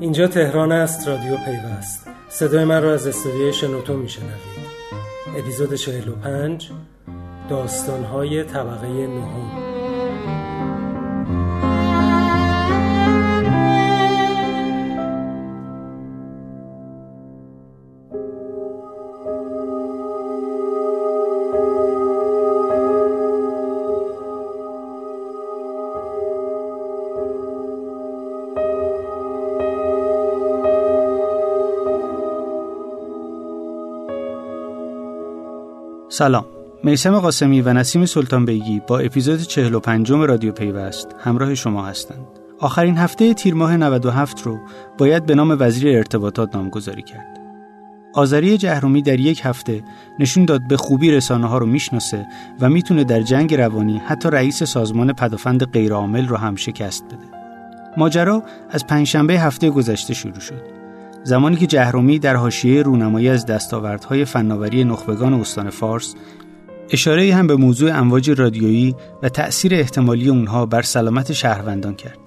اینجا تهران است رادیو پیوست. صدای من را از استودیوی شنوتو میشنوید. اپیزود 45 داستانهای طبقه نهم. سلام. میسم قاسمی و نسیم سلطان بیگی با اپیزود 45 رادیو پیوست همراه شما هستند. آخرین هفته تیر ماه 97 رو باید به نام وزیر ارتباطات نامگذاری کرد. آذری جهرومی در یک هفته نشون داد به خوبی رسانه ها رو می‌شناسه و می‌تونه در جنگ روانی حتی رئیس سازمان پدافند غیرعامل رو هم شکست بده. ماجرا از پنجشنبه هفته گذشته شروع شد. زمانی که جهرومی در حاشیه رونمایی از دستاوردهای فناوری نخبگان استان فارس اشاره هم به موضوع امواج رادیویی و تأثیر احتمالی اونها بر سلامت شهروندان کرد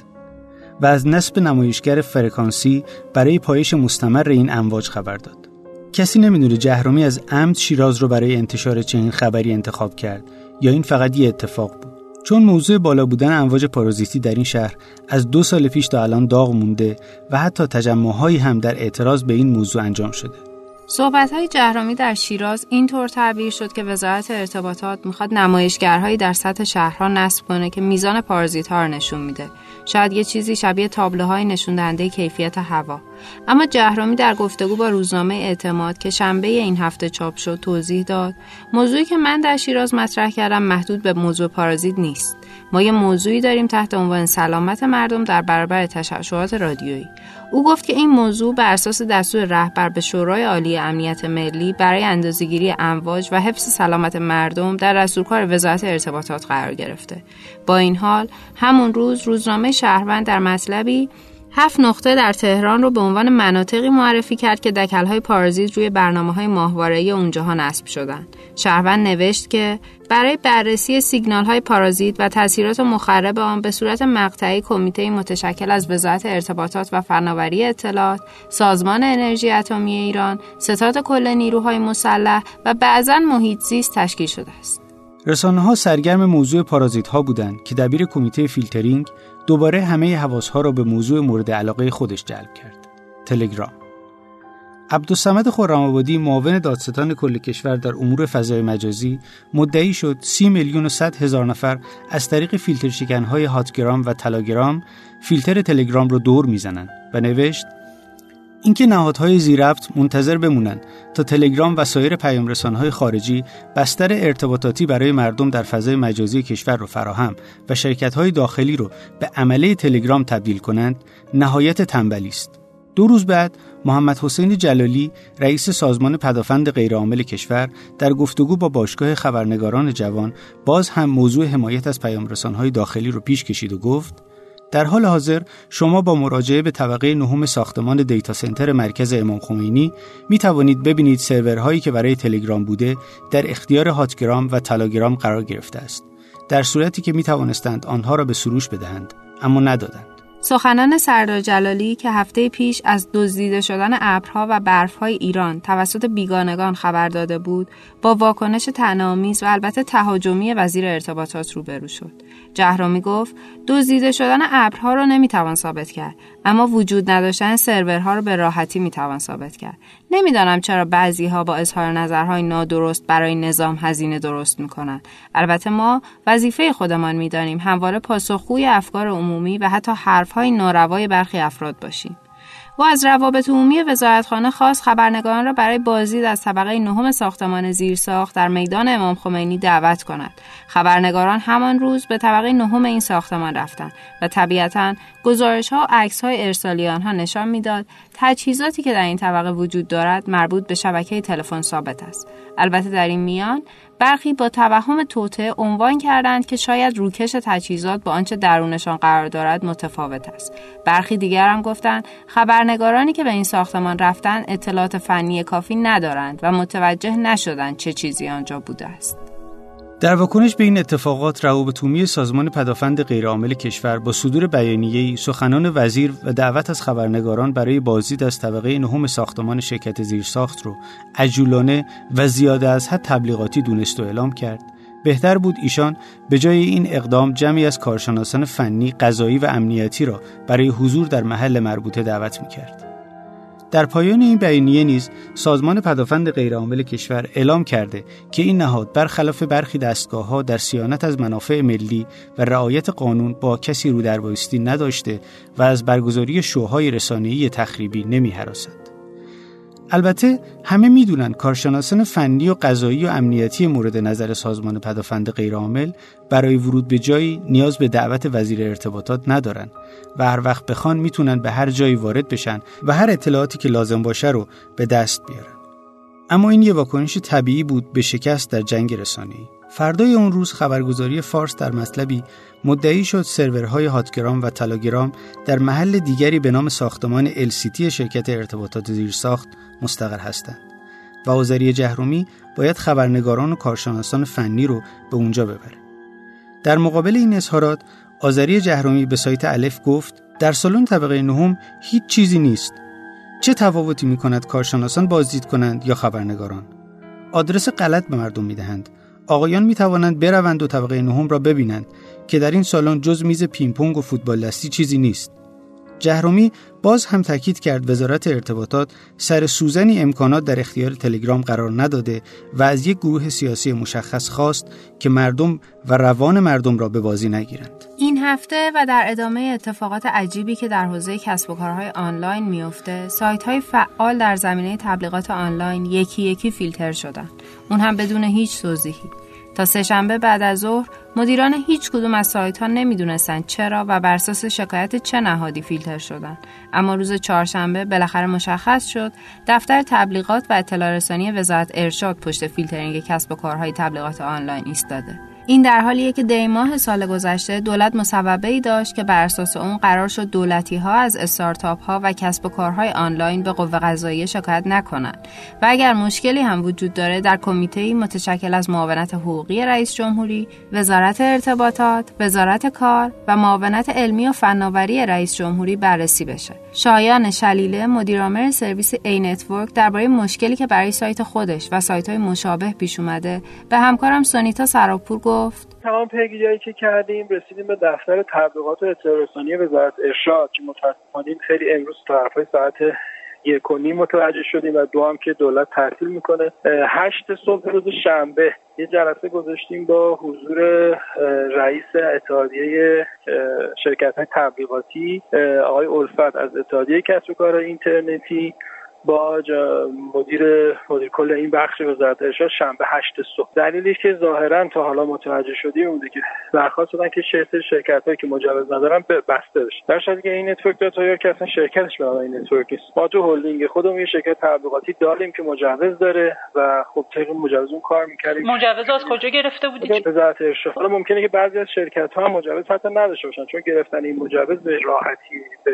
و از نصب نمایشگر فرکانسی برای پایش مستمر این امواج خبر داد. کسی نمی‌دونه جهرومی از عمد شیراز رو برای انتشار چنین خبری انتخاب کرد یا این فقط یه اتفاق بود. چون موضوع بالا بودن امواج پارازیتی در این شهر از دو سال پیش تا الان داغ مونده و حتی تجمعهایی هم در اعتراض به این موضوع انجام شده. صحبت های جهرامی در شیراز اینطور تعبیر شد که وزارت ارتباطات می‌خواد نمایشگرهایی در سطح شهرها نصب کنه که میزان پارازیت ها رو نشون میده. شاید یه چیزی شبیه تابلوهای نشون دهنده کیفیت هوا. اما جهرامی در گفتگو با روزنامه اعتماد که شنبه این هفته چاپ شد توضیح داد. موضوعی که من در شیراز مطرح کردم محدود به موضوع پارازیت نیست. ما یه موضوعی داریم تحت عنوان سلامت مردم در برابر تشعشعات رادیویی. او گفت که این موضوع بر اساس دستور رهبر به شورای عالی امنیت ملی برای اندازهگیری امواج و حفظ سلامت مردم در دستورکار وزارت ارتباطات قرار گرفته. با این حال همون روز روزنامه شهروند در مطلبی هفت نقطه در تهران رو به عنوان مناطقی معرفی کرد که دکلهای پارازیت روی برنامه های ماهواره‌ای اونجاها نصب شدن. شهروند نوشت که برای بررسی سیگنال های پارازیت و تاثیرات مخرب آن به صورت مقطعی کمیته متشکل از وزارت ارتباطات و فناوری اطلاعات، سازمان انرژی اتمی ایران، ستاد کل نیروهای مسلح و بعضا محیط زیست تشکیل شده است. رسانه ها سرگرم موضوع پارازیت ها بودند که دبیر کمیته فیلترینگ دوباره همه حواس ها را به موضوع مورد علاقه خودش جلب کرد. تلگرام عبدالسمد خرم‌آبادی معاون دادستان کل کشور در امور فضای مجازی مدعی شد سی میلیون و صد هزار نفر از طریق فیلتر شکنهای هاتگرام و تلاگرام فیلتر تلگرام رو دور می‌زنند و نوشت اینکه نهادهای زیرفت منتظر بمونند تا تلگرام و سایر پیامرسانهای خارجی بستر ارتباطاتی برای مردم در فضای مجازی کشور رو فراهم و شرکت‌های داخلی رو به عمله تلگرام تبدیل کنند نهایت تنبلی است. دو روز بعد محمد حسین جلالی رئیس سازمان پدافند غیرعامل کشور در گفتگو با باشگاه خبرنگاران جوان باز هم موضوع حمایت از پیامرسانهای داخلی رو پیش کشید و گفت در حال حاضر شما با مراجعه به طبقه نهم ساختمان دیتا سنتر مرکز امام خمینی می توانید ببینید سرورهایی که برای تلگرام بوده در اختیار هاتگرام و تلاگرام قرار گرفته است. در صورتی که می توانستند آنها را به سروش بدهند اما ندادند. سخنان سردار جلالی که هفته پیش از دزدیده شدن ابرها و برفهای ایران توسط بیگانگان خبر داده بود با واکنش تنامیز و البته تهاجمی وزیر ارتباطات روبرو شد. جهرامی گفت دزدیده شدن ابرها را نمی‌توان ثابت کرد اما وجود نداشتن سرورها را به راحتی می‌توان ثابت کرد. نمی‌دانم چرا بعضی ها با اظهار نظرهای نادرست برای نظام هزینه درست می‌کنند. البته ما وظیفه خودمان می‌دانیم همواره پاسخگوی افکار عمومی و حتی حرفهای ناروای برخی افراد باشیم. و از روابط عمومی وزارتخانه خواست خبرنگاران را برای بازدید از طبقه نهم ساختمان زیرساخت در میدان امام خمینی دعوت کند. خبرنگاران همان روز به طبقه نهم این ساختمان رفتند و طبیعتا گزارش ها و عکس های ارسالی آنها نشان می‌داد تجهیزاتی که در این طبقه وجود دارد مربوط به شبکه تلفن ثابت است. البته در این میان برخی با توهم توته عنوان کردند که شاید روکش تجهیزات با آنچه درونشان قرار دارد متفاوت است. برخی دیگر هم گفتند خبرنگارانی که به این ساختمان رفتند اطلاعات فنی کافی ندارند و متوجه نشدند چه چیزی آنجا بوده است. در واکنش به این اتفاقات روابط عمومی سازمان پدافند غیرعامل کشور با صدور بیانیه‌ای سخنان وزیر و دعوت از خبرنگاران برای بازدید از طبقه نهم ساختمان شرکت زیرساخت رو عجولانه و زیاده از حد تبلیغاتی دونست و اعلام کرد بهتر بود ایشان به جای این اقدام جمعی از کارشناسان فنی، قضایی و امنیتی را برای حضور در محل مربوطه دعوت می‌کرد. در پایان این بیانیه نیز سازمان پدافند غیرعامل کشور اعلام کرده که این نهاد برخلاف برخی دستگاه ها در سیانت از منافع ملی و رعایت قانون با کسی رو در نداشته و از برگزاری شوهای رسانه‌ای تخریبی نمی البته همه می‌دونن کارشناسان فنی و قضایی و امنیتی مورد نظر سازمان پدافند غیرعامل برای ورود به جایی نیاز به دعوت وزیر ارتباطات ندارن و هر وقت بخوان می‌تونن به هر جایی وارد بشن و هر اطلاعاتی که لازم باشه رو به دست بیارن. اما این یه واکنش طبیعی بود به شکست در جنگ رسانه‌ای. فردای اون روز خبرگزاری فارس در مطلبی مدعی شد سرورهای هاتگرام و تلاگرام در محل دیگری به نام ساختمان السیتی شرکت ارتباطات زیرساخت مستقر هستند و آذری جهرومی باید خبرنگاران و کارشناسان فنی رو به اونجا ببره. در مقابل این اظهارات آذری جهرومی به سایت الف گفت در سالن طبقه نهم هیچ چیزی نیست. چه تفاوتی می کند کارشناسان بازدید کنند یا خبرنگاران؟ آدرس غلط به مردم می دهند. آقایان می توانند بروند و طبقه نهم را ببینند که در این سالن جز میز پیمپونگ و فوتبال دستی چیزی نیست. جهرومی باز هم تاکید کرد وزارت ارتباطات سر سوزنی امکانات در اختیار تلگرام قرار نداده و از یک گروه سیاسی مشخص خواست که مردم و روان مردم را به بازی نگیرند. هفته و در ادامه اتفاقات عجیبی که در حوزه کسب و کارهای آنلاین میفته، سایت های فعال در زمینه تبلیغات آنلاین یکی یکی فیلتر شدن. اون هم بدون هیچ توضیحی. تا سهشنبه بعد از ظهر مدیران هیچ کدوم از سایت ها نمی‌دونستند چرا و بر اساس شکایت چه نهادی فیلتر شدن اما روز چهارشنبه بالاخره مشخص شد دفتر تبلیغات و اطلاع رسانی وزارت ارشاد پشت فیلترینگ کسب و کارهای تبلیغات آنلاین ایستاده این در حالیه که دی ماه سال گذشته دولت مصوبه ای داشت که بر اساس اون قرار شد دولتی ها از استارتاپ ها و کسب و کارهای آنلاین به قوه قضاییه شکایت نکنند و اگر مشکلی هم وجود داره در کمیته متشکل از معاونت حقوقی رئیس جمهوری، وزارت ارتباطات، وزارت کار و معاونت علمی و فناوری رئیس جمهوری بررسی بشه. شایان شلیله مدیرعامل سرویس Anetwork درباره مشکلی که برای سایت خودش و سایت های مشابه پیش اومده. به همکارم سونیتا سراب‌پور گفت. تمام پیگیریایی که کردیم رسیدیم به دفتر تبلیغات و اطلاع رسانی وزارت ارشاد که متاسفانه خیلی امروز طرفای ساعت یک و نیم متوجه شدیم و دو هم که دولت تعطیل می‌کنه. هشت صبح روز شنبه یه جلسه گذاشتیم با حضور رئیس اتحادیه شرکت های تبلیغاتی آقای الفت از اتحادیه کسب و کار اینترنتی با مدیر مدیر کل این بخش وزارت ارشاد شنبه هشت صبح. دلیلی که ظاهرا تا حالا متوجه شدیم بوده که درخواست دادن که شرکت شرکت هایی که مجوز ندارن به بسته بشه در شاید که این نتورک داتا که اصلا شرکتش به این نتورک نیست. ما تو هلدینگ خودمون یه شرکت تبلیغاتی داریم که مجوز داره و خب طبق مجوز اون کار می‌کردیم. مجوز از کجا گرفته بودید وزارت ارشاد. حالا ممکنه که بعضی از شرکت ها مجوز حتی نداشته باشن چون گرفتن این مجوز به راحتی به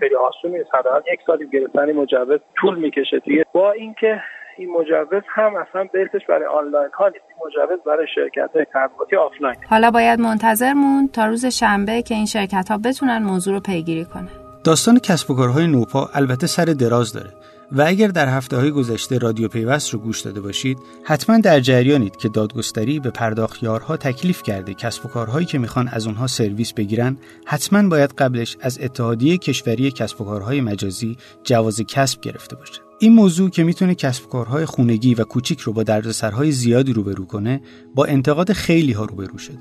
خیلی آسون نیست یک سالی گرفتن مجوز. طول می‌کشه دیگه. با اینکه این مجوز هم اصلا بلتش برای آنلاین ها نیست. این مجوز برای شرکت های تبلیغاتی آفلاین. حالا باید منتظر موند تا روز شنبه که این شرکت ها بتونن موضوع رو پیگیری کنه داستان کسب و کارهای نوپا البته سر دراز داره. و اگر در هفته های گذشته رادیو پیوست رو گوش داده باشید حتما در جریانید که دادگستری به پرداختیارها تکلیف کرده کسب و کارهایی که می‌خوان از اونها سرویس بگیرن حتما باید قبلش از اتحادیه کشوری کسب و کارهای مجازی جواز کسب گرفته باشه. این موضوع که می‌تونه کسب کارهای خونگی و کوچیک رو با دردسرهای زیادی روبرو کنه با انتقاد خیلی ها روبرو شده.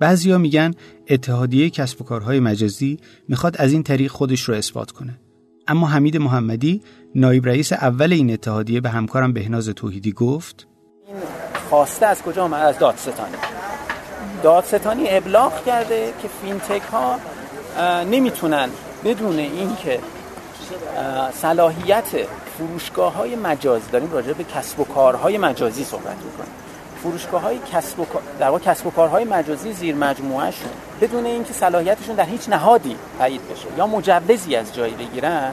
بعضیا میگن اتحادیه کسب و کارهای مجازی می‌خواد از این طریق خودش رو اثبات کنه. اما حمید محمدی نایب رئیس اول این اتحادیه به همکارم بهناز توحیدی گفت این خواسته از کجا آمد؟ از دادستانی. دادستانی ابلاغ کرده که فینتک ها نمی‌تونن بدون اینکه صلاحیت فروشگاه های مجازی داریم راجع به کسب و کارهای مجازی صحبت می‌کنیم. فروشگاه های کسب و در کسب و کارهای مجازی زیر مجموعه شون بدون اینکه صلاحیتشون در هیچ نهادی تایید بشه یا مجوزی از جایی بگیرن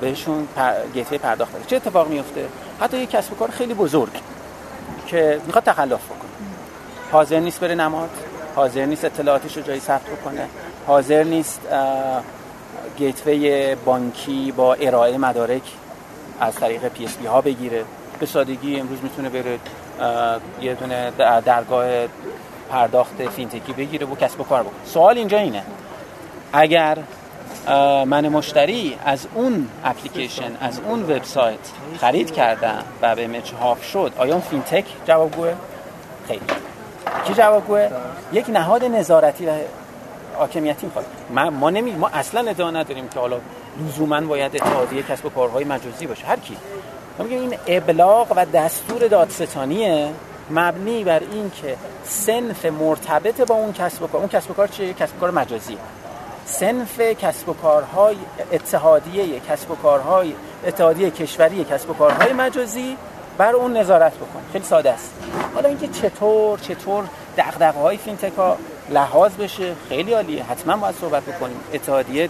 بهشون پر... گیته پرداخت بده. چه اتفاق میفته حتی یک کسب و کار خیلی بزرگ که می‌خواد تخلف بکنه. حاضر نیست بره نماد حاضر نیست اطلاعاتش رو جایی ثبت بکنه حاضر نیست gateway بانکی با ارائه مدارک از طریق PSP ها بگیره. به سادگی امروز می‌تونه بره یه دونه درگاه پرداخت fintech ی بگیره و کسب و کار بکنه. سوال اینجا اینه. اگر من مشتری از اون اپلیکیشن از اون وبسایت خرید کردم و به مچهاف شد آیا اون فینتک جوابگوه؟ خیلی. کی جوابگوه؟ یک نهاد نظارتی و حاکمیتی می‌خواد. ما ما نمی ما اصلا ادعا نداریم که حالا لزوما باید اتحادیه کسب و کارهای مجازی باشه. هر کی. میگیم این ابلاغ و دستور دادستانیه. مبنی بر این که سنف مرتبط با اون کسب و کار اون کسب و کار چیه کسب و کار مجازی. سنف کسب و کارهای اتحادیه کسب و کارهای اتحادیه کشوری کسب و کارهای مجازی بر اون نظارت بکن. خیلی ساده است. حالا اینکه چطور چطور دغدغه های fintech ا لحاظ بشه خیلی عالیه. حتما باید صحبت بکنیم. اتحادیه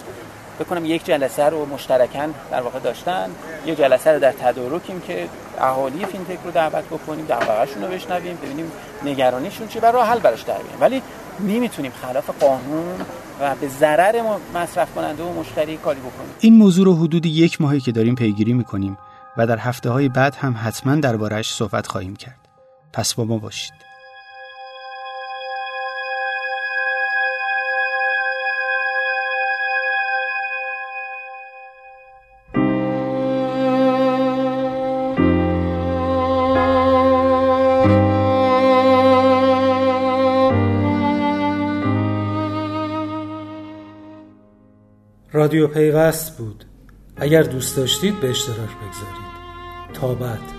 بکنم یک جلسه رو مشترکاً در واقع داشتن. یک جلسه رو در تدارکیم که اهالی fintech رو دعوت بکنیم دغدغه‌شون رو بشنویم ببینیم نگرانیشون چی برای حل براش در ولی نمی‌تونیم خلاف قانون و به ضرر مصرف کننده و مشتری کاری بکنیم. این موضوع رو حدود یک ماهی که داریم پیگیری می‌کنیم و در هفته های بعد هم حتما دربارش صحبت خواهیم کرد. پس با ما باشید. رادیو پیوست بود. اگر دوست داشتید به اشتراک بگذارید. تا بعد